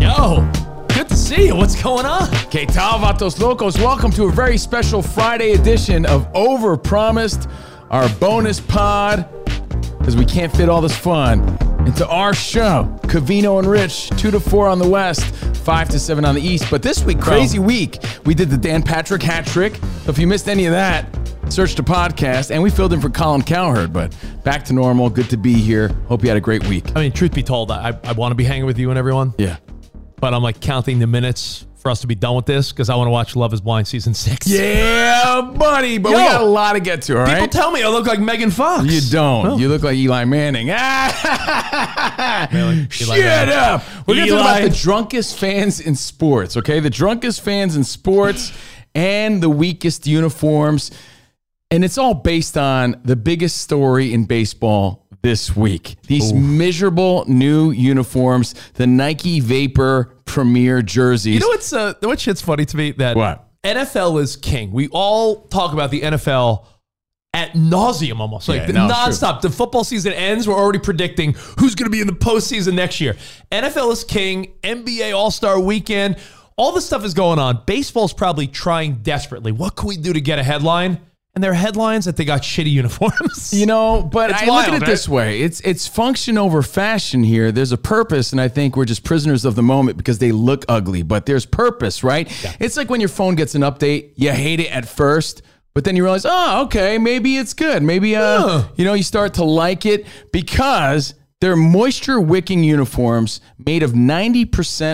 Yo, good to see you. What's going on? Que tal, vatos locos? Welcome to a very special Friday edition of Overpromised, our bonus pod, because we can't fit all this fun into our show. Covino and Rich, 2 to 4 on the West, 5 to 7 on the East. But this week, crazy week, we did the Dan Patrick hat trick. So if you missed any of that, search the podcast. And we filled in for Colin Cowherd, but back to normal. Good to be here. Hope you had a great week. I mean, truth be told, I, I want to be hanging with you and everyone, Yeah. but I'm like counting the minutes for us to be done with this because I want to watch Love is Blind season six. Yeah, buddy. But we got a lot to get to, all People right? tell me I look like Megan Fox. You don't. You look like Eli Manning. Really? Shut up. We're going to talk about the drunkest fans in sports, okay? The drunkest fans in sports and the weakest uniforms. And it's all based on the biggest story in baseball this week. These miserable new uniforms, the Nike Vapor Premier jerseys. You know what's uh, what shit's funny to me? That What? NFL is king. We all talk about the NFL at nauseum almost like Yeah, no, nonstop. The football season ends. We're already predicting who's going to be in the postseason next year. NFL is king. NBA All Star Weekend. All this stuff is going on. Baseball's probably trying desperately. What can we do to get a headline? And their headlines that they got shitty uniforms. You know, but It's I look at wild, it this way: it's it's function over fashion here. There's a purpose, and I think we're just prisoners of the moment because they look ugly. But there's purpose, right? It's like when your phone gets an update, you hate it at first, but then you realize, oh, okay, maybe it's good. Maybe uh, Huh. you know, you start to like it because they're moisture wicking uniforms made of 90%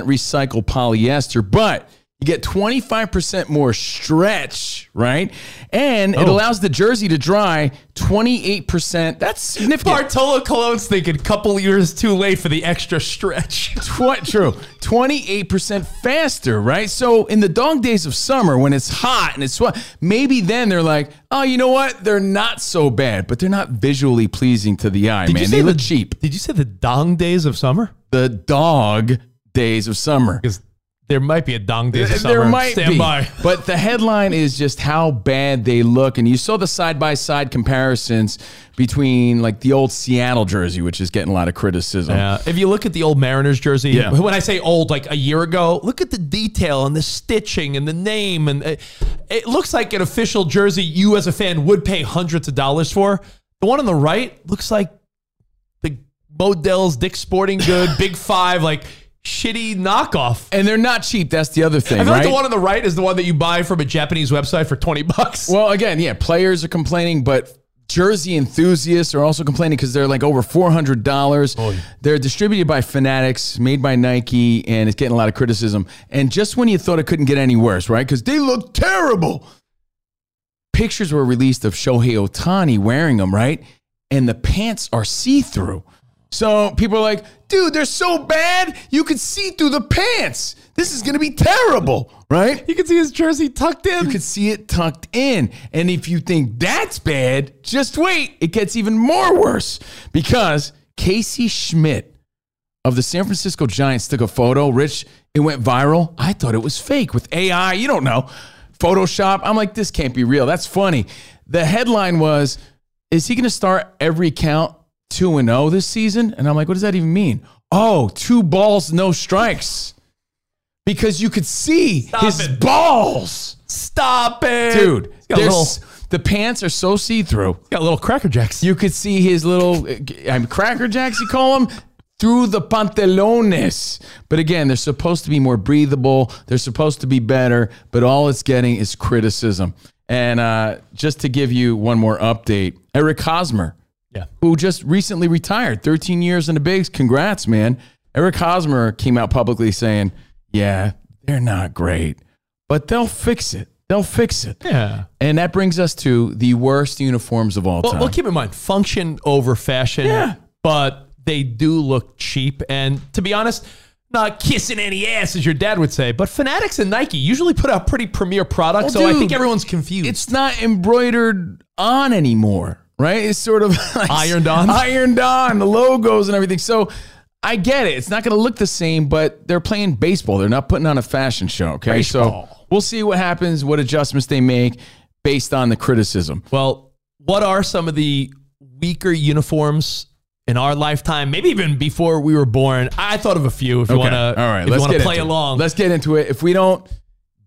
recycled polyester, but you get 25% more stretch, right? And it Oh. allows the jersey to dry 28%. That's significant. Bartolo Colon's thinking couple years too late for the extra stretch. Tw- true. 28% faster, right? So in the dog days of summer when it's hot and it's sweat, maybe then they're like, oh, you know what? They're not so bad, but they're not visually pleasing to the eye, man. They look cheap. Did you say the dong days of summer? The dog days of summer. Because there might be a dong days of summer. There might Stand be, by. but the headline is just how bad they look, and you saw the side by side comparisons between like the old Seattle jersey, which is getting a lot of criticism. Yeah. If you look at the old Mariners jersey, Yeah. when I say old, like a year ago, look at the detail and the stitching and the name, and it, it looks like an official jersey you as a fan would pay hundreds of dollars for. The one on the right looks like the Modell's Dick Sporting Good Big Five, like shitty knockoff. And they're not cheap. That's the other thing, I feel right? like the one on the right is the one that you buy from a Japanese website for twenty bucks. Well, again, yeah, players are complaining, but jersey enthusiasts are also complaining because they're like over four hundred dollars. Oh, they're distributed by Fanatics, made by Nike, and it's getting a lot of criticism. And just when you thought it couldn't get any worse, right? Because they look terrible. Pictures were released of Shohei Ohtani wearing them, right? And the pants are see through. So people are like, dude, they're so bad, you could see through the pants. This is going to be terrible, right? you can see his jersey tucked in. You can see it tucked in. And if you think that's bad, just wait. It gets even more worse because Casey Schmidt of the San Francisco Giants took a photo. Rich, it went viral. I thought it was fake with AI. You don't know. Photoshop. I'm like, this can't be real. That's funny. The headline was, Is he going to start every count 2 and 0 this season? And I'm like, What does that even mean? Oh, two balls, no strikes. Because you could see Stop his it. balls. Stop it, Dude, He's got, a little, the pants are so see through. got little cracker jacks. You could see his little I mean, cracker jacks, you call them, through the pantalones. But again, they're supposed to be more breathable. They're supposed to be better, but all it's getting is criticism. And uh, just to give you one more update, Eric Hosmer, Yeah. who just recently retired, 13 years in the bigs. Congrats, man. Eric Hosmer came out publicly saying, Yeah, they're not great, but they'll fix it. They'll fix it. Yeah. And that brings us to the worst uniforms of all Well, time. well, keep in mind, function over fashion. Yeah. But they do look cheap. And to be honest, not kissing any ass, as your dad would say. But Fanatics and Nike usually put out pretty premier products. Well, so I think everyone's confused. it's not embroidered on anymore, right? It's sort of like Ironed on? ironed on, the logos and everything. So I get it. It's not going to look the same, but they're playing baseball. They're not putting on a fashion show. Okay, Baseball. so we'll see what happens, what adjustments they make based on the criticism. well, what are some of the weaker uniforms in our lifetime? Maybe even before we were born. I thought of a few. If you want to, all right, if you let's want to play it. along. Let's get into it. If we don't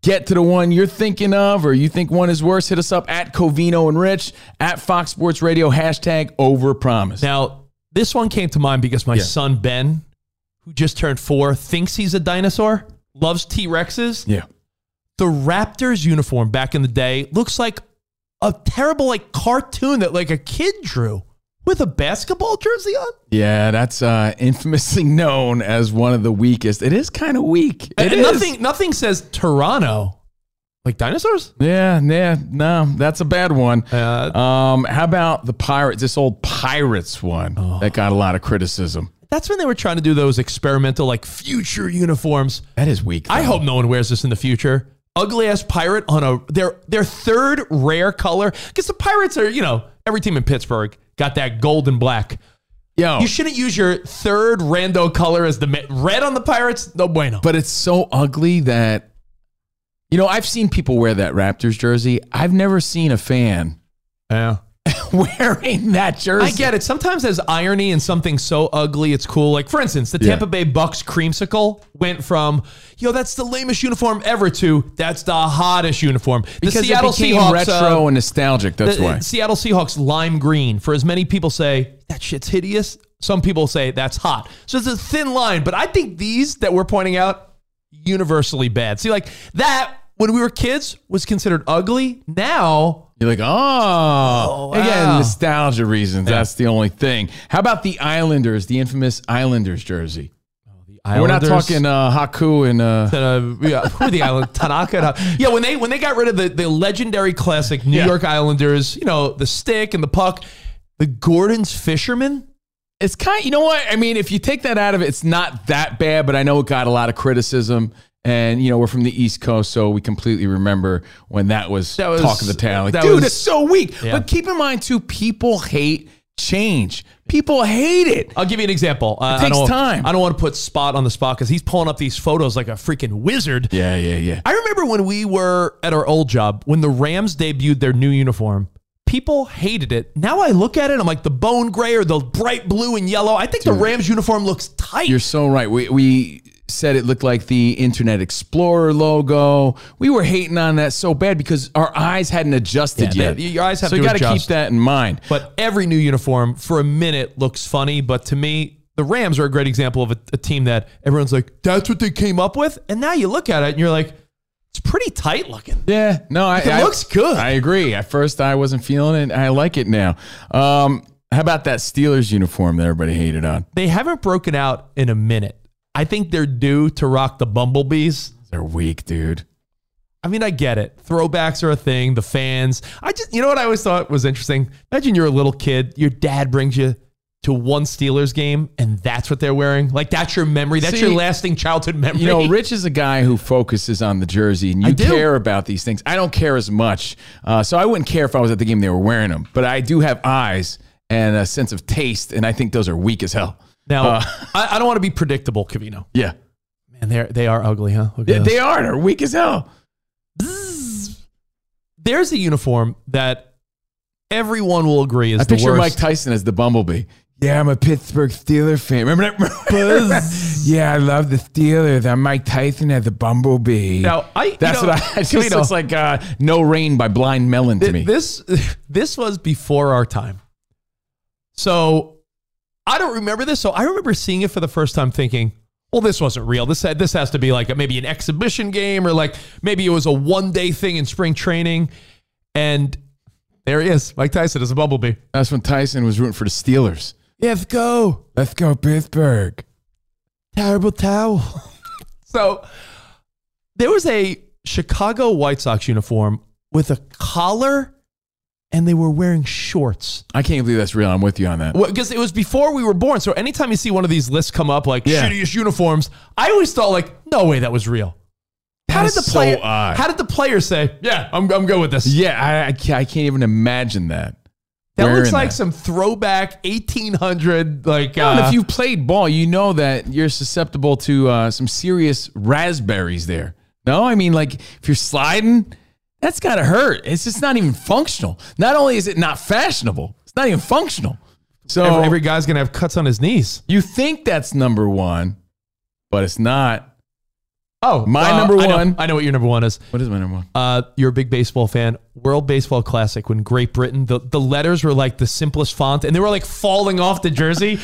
get to the one you're thinking of, or you think one is worse, hit us up at Covino and Rich at Fox Sports Radio hashtag Overpromise. Now, this one came to mind because my Yeah. son Ben, who just turned four, thinks he's a dinosaur, loves T Rexes. yeah. The Raptors uniform back in the day looks like a terrible like cartoon that like a kid drew with a basketball jersey on. Yeah, that's uh, infamously known as one of the weakest. It is kind of weak. It and is. nothing nothing says Toronto like dinosaurs. Yeah, yeah, no, that's a bad one. Uh, Um, how about the Pirates? This old Pirates one Oh. that got a lot of criticism. that's when they were trying to do those experimental like future uniforms. That is weak. I hope no one wears this in the future. Ugly ass pirate on a their their third rare color because the pirates are you know every team in Pittsburgh got that gold and black. Yo, You shouldn't use your third rando color as the ma- red on the pirates. No bueno. but it's so ugly that you know I've seen people wear that Raptors jersey. I've never seen a fan yeah. wearing that jersey. I get it. Sometimes there's irony in something so ugly it's cool. Like for instance, the Yeah. Tampa Bay Bucks creamsicle went from yo that's the lamest uniform ever to that's the hottest uniform. The because Seattle it became Seahawks retro uh, and nostalgic. That's the- why. Seattle Seahawks lime green. For as many people say that shit's hideous, some people say that's hot. So it's a thin line. But I think these that we're pointing out universally bad. See, like that when we were kids was considered ugly. Now You're like, oh, wow. again, nostalgia reasons. That's the only thing. How about the Islanders, the infamous Islanders jersey? We're not Islanders- talking uh, Haku and uh, uh, yeah, who are the island Tanaka? and, uh, yeah, when they when they got rid of the, the legendary classic New Yeah. York Islanders, you know, the stick and the puck, the Gorton's Fisherman. it's kind. You know what? I mean, if you take that out of it, it's not that bad. But I know it got a lot of criticism. And you know we're from the East Coast, so we completely remember when that was, That was- talk of the town. Like, that dude, was- it's so weak. Yeah. But keep in mind too, people hate change. People hate it. I'll give you an example. Uh, I takes don't, time. I don't want to put Spot on the spot because he's pulling up these photos like a freaking wizard. Yeah, yeah, yeah. I remember when we were at our old job when the Rams debuted their new uniform. People hated it. Now I look at it, I'm like the bone gray or the bright blue and yellow. I think the Rams uniform looks tight. You're so right. We we said it looked like the Internet Explorer logo. We were hating on that so bad because our eyes hadn't adjusted Yeah, yet. they- your eyes have so to you gotta adjust. keep that in mind. But every new uniform for a minute looks funny. But to me, the Rams are a great example of a, a team that everyone's like, that's what they came up with. And now you look at it and you're like, it's pretty tight looking. Yeah, no, I, It I- looks good. I agree. At first, I wasn't feeling it. I like it now. Um, how about that Steelers uniform that everybody hated on? They haven't broken out in a minute. I think they're due to rock the Bumblebees. They're weak, dude. I mean, I get it. Throwbacks are a thing. The fans. I just, you know what I always thought was interesting? Imagine you're a little kid. Your dad brings you to one Steelers game, and that's what they're wearing. Like that's your memory. That's See, your lasting childhood memory. You know, Rich is a guy who focuses on the jersey, and you care about these things. I don't care as much, uh, so I wouldn't care if I was at the game they were wearing them. But I do have eyes and a sense of taste, and I think those are weak as hell. Now, Uh, I, I don't want to be predictable, Covino. Yeah. Man, they they are ugly, huh? They, they are. They're weak as hell. There's a uniform that everyone will agree is I the picture worst. Mike Tyson as the bumblebee. Yeah, I'm a Pittsburgh Steeler fan. Remember that? yeah, I love the Steelers. I'm Mike Tyson as the bumblebee. Now, I That's know, what I. It just Covino, looks like uh, "No Rain" by Blind Melon to th- me. This this was before our time. So I don't remember this. So I remember seeing it for the first time thinking, well, this wasn't real. This this has to be like a, maybe an exhibition game or like maybe it was a one day thing in spring training. And there he is, Mike Tyson as a bumblebee. That's when Tyson was rooting for the Steelers. Let's go. Let's go Pittsburgh. Terrible towel. so there was a Chicago White Sox uniform with a collar and they were wearing shorts. I can't believe that's real. I'm with you on that. Because it was before we were born. So anytime you see one of these lists come up like Yeah. shittiest uniforms, I always thought like, no way that was real. How did the so player? odd. How did the player say? Yeah, I'm, I'm good with this. Yeah, I, I, can't, I can't even imagine that. that looks like that. some throwback 1800 like. Uh, if you've played ball, you know that you're susceptible to uh, some serious raspberries there. No, I mean, like if you're sliding, that's got to hurt. It's just not even functional. Not only is it not fashionable, it's not even functional. So every, every guy's gonna have cuts on his knees. you think that's number one, but it's not. Oh, My number I know- one- I know what your number one is. What is my number one? Uh, you're a big baseball fan. World Baseball Classic when Great Britain, the, the letters were like the simplest font and they were like falling off the jersey.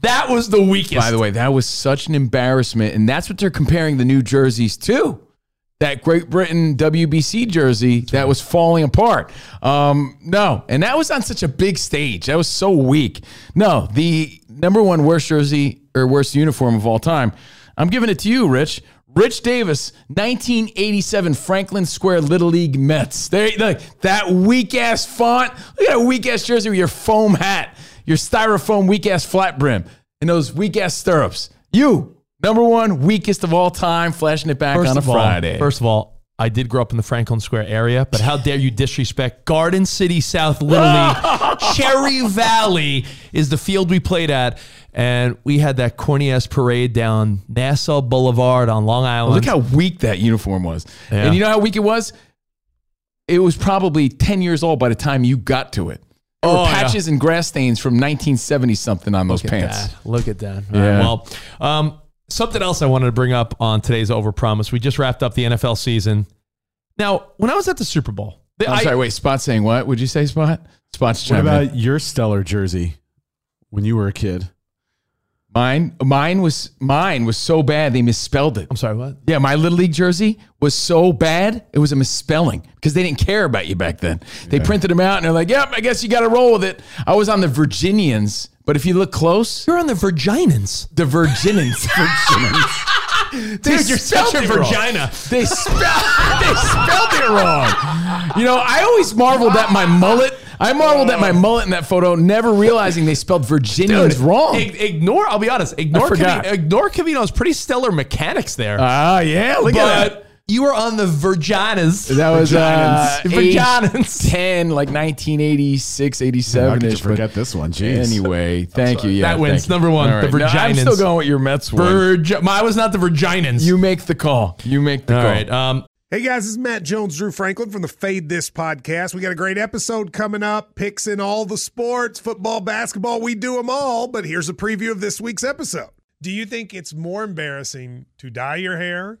That was the weakest. By the way, that was such an embarrassment, and that's what they're comparing the new jerseys to. That Great Britain WBC jersey that was falling apart. Um, no, and that was on such a big stage. That was so weak. No, the number one worst jersey or worst uniform of all time. I'm giving it to you, Rich. Rich Davis, 1987 Franklin Square Little League Mets. There, look, that weak ass font. Look at that weak ass jersey with your foam hat, your styrofoam weak ass flat brim, and those weak ass stirrups. You, number one, weakest of all time, flashing it back first on a all, Friday. First of all, I did grow up in the Franklin Square area, but how dare you disrespect Garden City South Little League? Cherry Valley is the field we played at, and we had that corny ass parade down Nassau Boulevard on Long Island. Look how weak that uniform was. Yeah. And you know how weak it was? It was probably 10 years old by the time you got to it. There Oh, yeah. patches and grass stains from 1970 something on those Look pants. that. Look at that. Yeah. right, well, um, something else I wanted to bring up on today's Overpromise. We just wrapped up the NFL season. Now, when I was at the Super Bowl, the, I'm I- sorry, wait, Spot saying what? Would you say Spot? Spot's What chiming in. about your stellar jersey when you were a kid? mine? Mine was mine was so bad they misspelled it. I'm sorry, what? Yeah, my little league jersey was so bad it was a misspelling because they didn't care about you back then. They printed them out and they're like, "Yep, I guess you got to roll with it." I was on the Virginians, but if you look close, You're on the Virginans. the Virginians, Virginians. They Dude, you're such a vagina. They spelled they spelled it wrong. You know, I always marveled at my mullet. I marveled at my mullet in that photo, never realizing they spelled Virginians wrong. Ig- ignore, I'll be honest, ignore, forgot. Cavi- ignore Covino's pretty stellar mechanics there. Ah, yeah, look at that. But you were on the Virginas. That was uh, Vaginas. age 10, like 1986, How 87 could you ish. forget this one? Jeez. Anyway, thank you. Yeah, That wins. Number one, All the No, I'm still going with your Mets one. Virg- I was not the Virginans. You make the call. You make the All call. right. Um, Hey guys, this is Matt Jones, Drew Franklin from the Fade This podcast. We got a great episode coming up, picks in all the sports, football, basketball, we do them all. But here's a preview of this week's episode. Do you think it's more embarrassing to dye your hair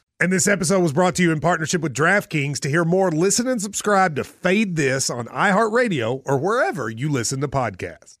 And this episode was brought to you in partnership with DraftKings. To hear more, listen and subscribe to Fade This on iHeartRadio or wherever you listen to podcasts.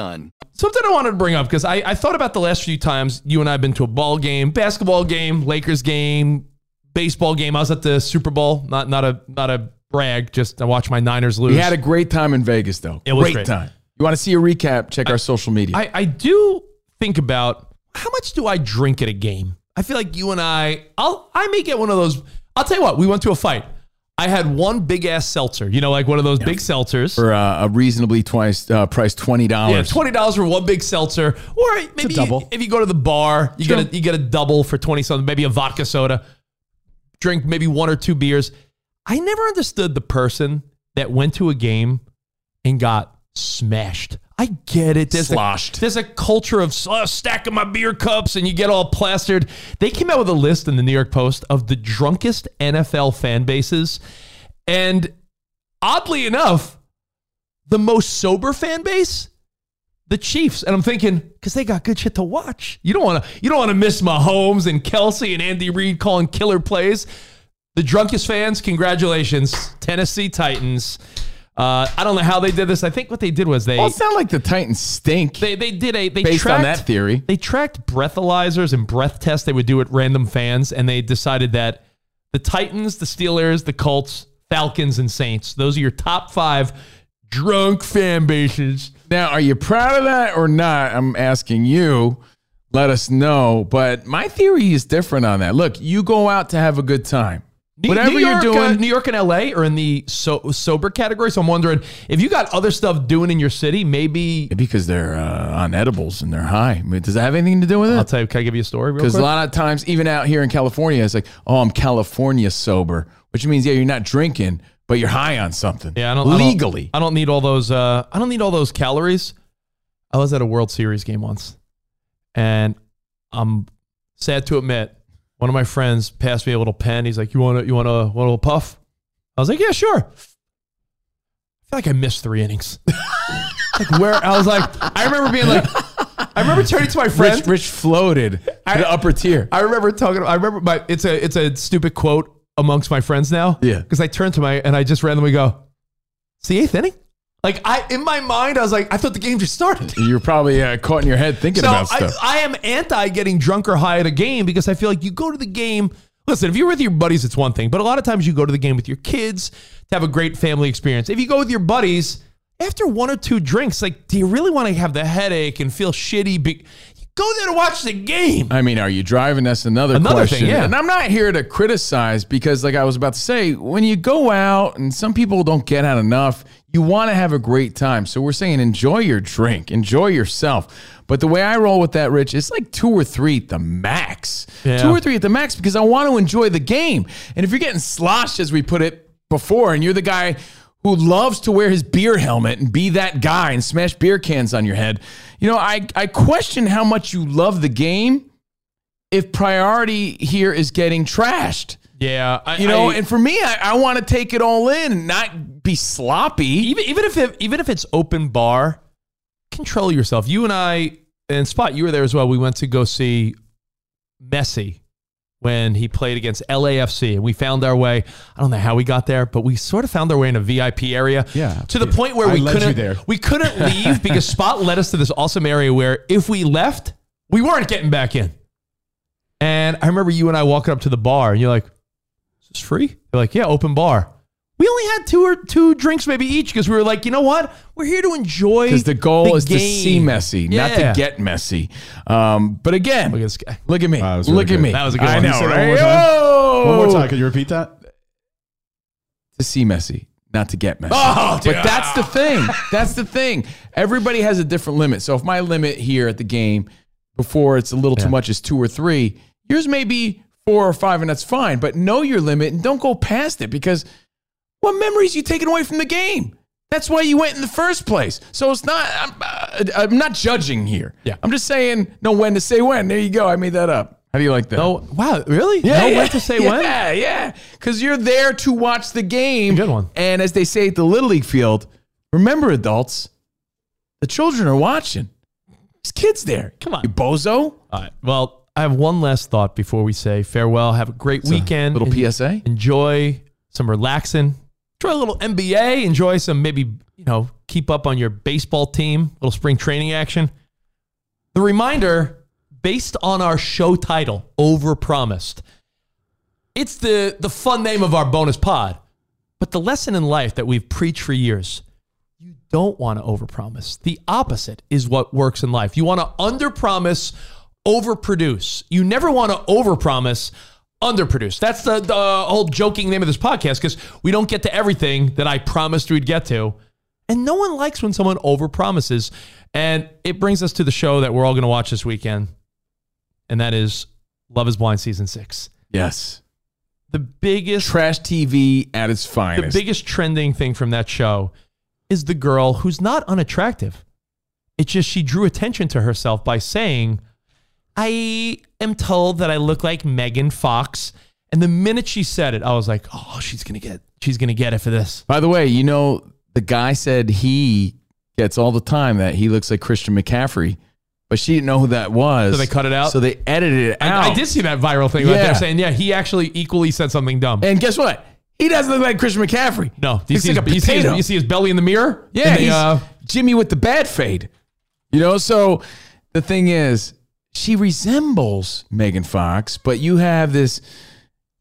Something I wanted to bring up because I, I thought about the last few times you and I have been to a ball game, basketball game, Lakers game, baseball game. I was at the Super Bowl. Not not a not a brag. Just I watched my Niners lose. We had a great time in Vegas, though. It was great, great. time. You want to see a recap? Check our social media. I, I do think about how much do I drink at a game? I feel like you and I, I'll I may get one of those. I'll tell you what, we went to a fight. I had one big ass seltzer, you know, like one of those big seltzers. for uh, a reasonably twice uh, price twenty dollars. Yeah, twenty dollars for one big seltzer, or maybe double. if you go to the bar, you Sure. get a you get a double for twenty something, maybe a vodka soda. Drink maybe one or two beers. I never understood the person that went to a game and got smashed. I get it. There's Sloshed. A, there's a culture of uh, stacking my beer cups and you get all plastered. They came out with a list in the New York Post of the drunkest NFL fan bases, and oddly enough, the most sober fan base the Chiefs, and I'm thinking because they got good shit to watch. You don't want to you don't want to miss Mahomes and Kelce and Andy Reid calling killer plays. The drunkest fans, congratulations, Tennessee Titans. Uh, I don't know how they did this. I think what they did was they Well, it's not like the Titans stink. they they did a they based on that theory. They tracked breathalyzers and breath tests they would do at random fans, and they decided that the Titans, the Steelers, the Colts, Falcons, and Saints. Those are your top five drunk fan bases. Now, are you proud of that or not? I'm asking you. Let us know. But my theory is different on that. Look, you go out to have a good time. New- Whatever New you're York, doing, uh, New York and LA are in the so, sober category. So I'm wondering if you got other stuff doing in your city, maybe. because they're uh, on edibles and they're high. I mean, does that have anything to do with it? I'll tell you. Can I give you a story? Because a lot of times, even out here in California, it's like, oh, I'm California sober, which means yeah, you're not drinking, but you're high on something. Yeah, I don't I don't- legally. I don't, need all those. Uh, I don't need all those calories. I was at a World Series game once, and I'm sad to admit, one of my friends passed me a little pen. He's like, "You want to? You want a, want a little puff?" I was like, "Yeah, sure." I feel like I missed three innings. like where I was like, I remember being like, I remember turning to my friend. Rich, Rich floated to the upper tier. I remember talking. I remember my. It's a it's a stupid quote amongst my friends now. Yeah. Because I turned to my and I just randomly go, "It's the eighth inning." Like I in my mind, I was like, I thought the game just started. You're probably uh, caught in your head thinking So about I, stuff. I am anti getting drunk or high at a game because I feel like you go to the game. Listen, if you're with your buddies, it's one thing, but a lot of times you go to the game with your kids to have a great family experience. If you go with your buddies, after one or two drinks, like, do you really want to have the headache and feel shitty? Be- go there to watch the game. I mean, are you driving? That's another, Another question. thing, yeah. And I'm not here to criticize because, like I was about to say, when you go out and some people don't get out enough, you want to have a great time. So we're saying enjoy your drink, enjoy yourself. But the way I roll with that, Rich, it's like two or three at the max. Yeah. Two or three at the max because I want to enjoy the game. And if you're getting sloshed, as we put it before, and you're the guy who loves to wear his beer helmet and be that guy and smash beer cans on your head, you know, I, I question how much you love the game if priority here is getting trashed. Yeah, I, You know, I- and for me, I, I want to take it all in and not be sloppy. even even if it, even if it's open bar, control yourself. You and I and Spot, you were there as well. We went to go see Messi when he played against LAFC, and we found our way. I don't know how we got there, but we sort of found our way in a VIP area. Yeah. to the point where we couldn't there. we couldn't leave because Spot led us to this awesome area where if we left, we weren't getting back in. And I remember you and I walking up to the bar, and you're like, "Is this free?" You're like, "Yeah, open bar." We only had two or two drinks maybe each because we were like, you know what? We're here to enjoy. Because the goal the is to see game." messy, not Yeah. to get messy. Um, but again, Look at this guy. look at me. Wow, that was really look at good. me. That was a good I one. know, Say that right? one more time. Oh! One more time. Could you repeat that? To see messy, not to get messy. Oh, dude. but that's the thing. That's the thing. Everybody has a different limit. So if my limit here at the game before it's a little Yeah. too much is two or three, yours may be four or five, and that's fine. But know your limit and don't go past it because what memories you taking away from the game? That's why you went in the first place. So it's not. I'm, uh, I'm not judging here. Yeah. I'm just saying know when to say when. There you go. I made that up. How do you like that? Oh, wow, really? Yeah, no yeah, when to say yeah, when? Yeah, yeah. Because you're there to watch the game. Good one. And as they say at the Little League field, remember, adults, the children are watching. There's kids there. Come on. You bozo. All right. Well, I have one last thought before we say farewell. Have a great weekend. Little En- PSA. Enjoy some relaxing. Enjoy a little NBA. Enjoy some maybe, you know, keep up on your baseball team, little spring training action. The reminder based on our show title, Overpromised. It's the the fun name of our bonus pod. But the lesson in life that we've preached for years, you don't want to overpromise. The opposite is what works in life. You want to underpromise, overproduce. You never want to overpromise, underproduce. That's the, the whole joking name of this podcast because we don't get to everything that I promised we'd get to. And no one likes when someone overpromises. And it brings us to the show that we're all going to watch this weekend. And that is Love is Blind season six. Yes. The biggest Trash TV at its finest. the biggest trending thing from that show is the girl who's not unattractive. It's just she drew attention to herself by saying, I am told that I look like Megan Fox. And the minute she said it, I was like, oh, she's gonna get she's gonna get it for this. By the way, you know, the guy said he gets all the time that he looks like Christian McCaffrey, but she didn't know who that was. So they cut it out? So they edited it out. I, I did see that viral thing right Yeah. there saying, yeah, he actually equally said something dumb. And guess what? He doesn't look like Christian McCaffrey. no, do you He's see, like his, a you, see his, potato. you see his belly in the mirror? Yeah, In the, he's uh, Jimmy with the bad fade. You know, so the thing is, she resembles Megan Fox, but you have this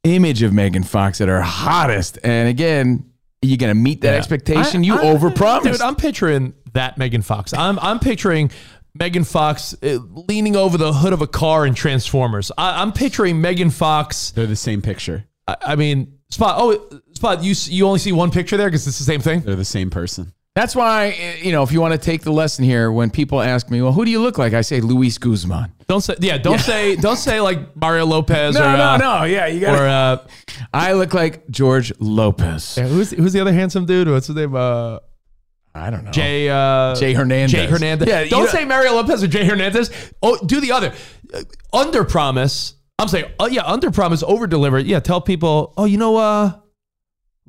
image of Megan Fox at her hottest. And again, you're gonna meet that Yeah. expectation. I- you I- overpromised. Dude, I'm picturing that Megan Fox. I'm I'm picturing Megan Fox uh, leaning over the hood of a car in Transformers. I, I'm picturing Megan Fox. They're the same picture. I, I mean, Spot. Oh, Spot. You you only see one picture there because it's the same thing. They're the same person. That's why, eh, you know, if you want to take the lesson here, when people ask me, well, who do you look like? I say Luis Guzman. Don't say yeah. Don't say don't say like Mario Lopez No, or no, uh, no. Yeah, you or got uh, I look like George Lopez. yeah, who's who's the other handsome dude? What's his name? Uh, I don't know. Jay uh, Jay Hernandez. Jay Hernandez. Yeah, don't know- say Mario Lopez or Jay Hernandez. Oh, do the other. Uh, under promise. I'm saying, oh yeah, under promise, over deliver. Yeah, tell people, oh, you know, uh,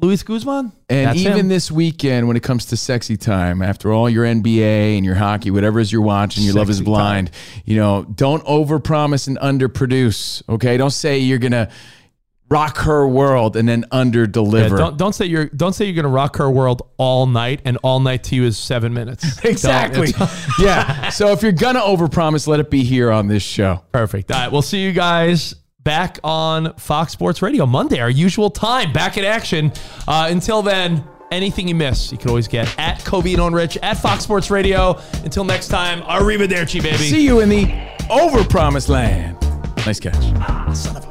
Luis Guzman. And That's even him. this weekend, when it comes to sexy time, after all your NBA and your hockey, whatever is you're watching, your love is Sexy blind. You know, don't overpromise and underproduce. Okay, don't say you're gonna rock her world and then Yeah, underdeliver. don't don't say you're don't say you're gonna rock her world all night, and all night to you is seven minutes. exactly. Yeah. So if you're gonna overpromise, let it be here on this show. Perfect. All right, we'll see you guys back on Fox Sports Radio Monday, our usual time, back in action. Uh, until then, anything you miss, you can always get at Kobe and Rich at Fox Sports Radio. Until next time, arrivederci, baby. See you in the overpromised land. Nice catch. Son of a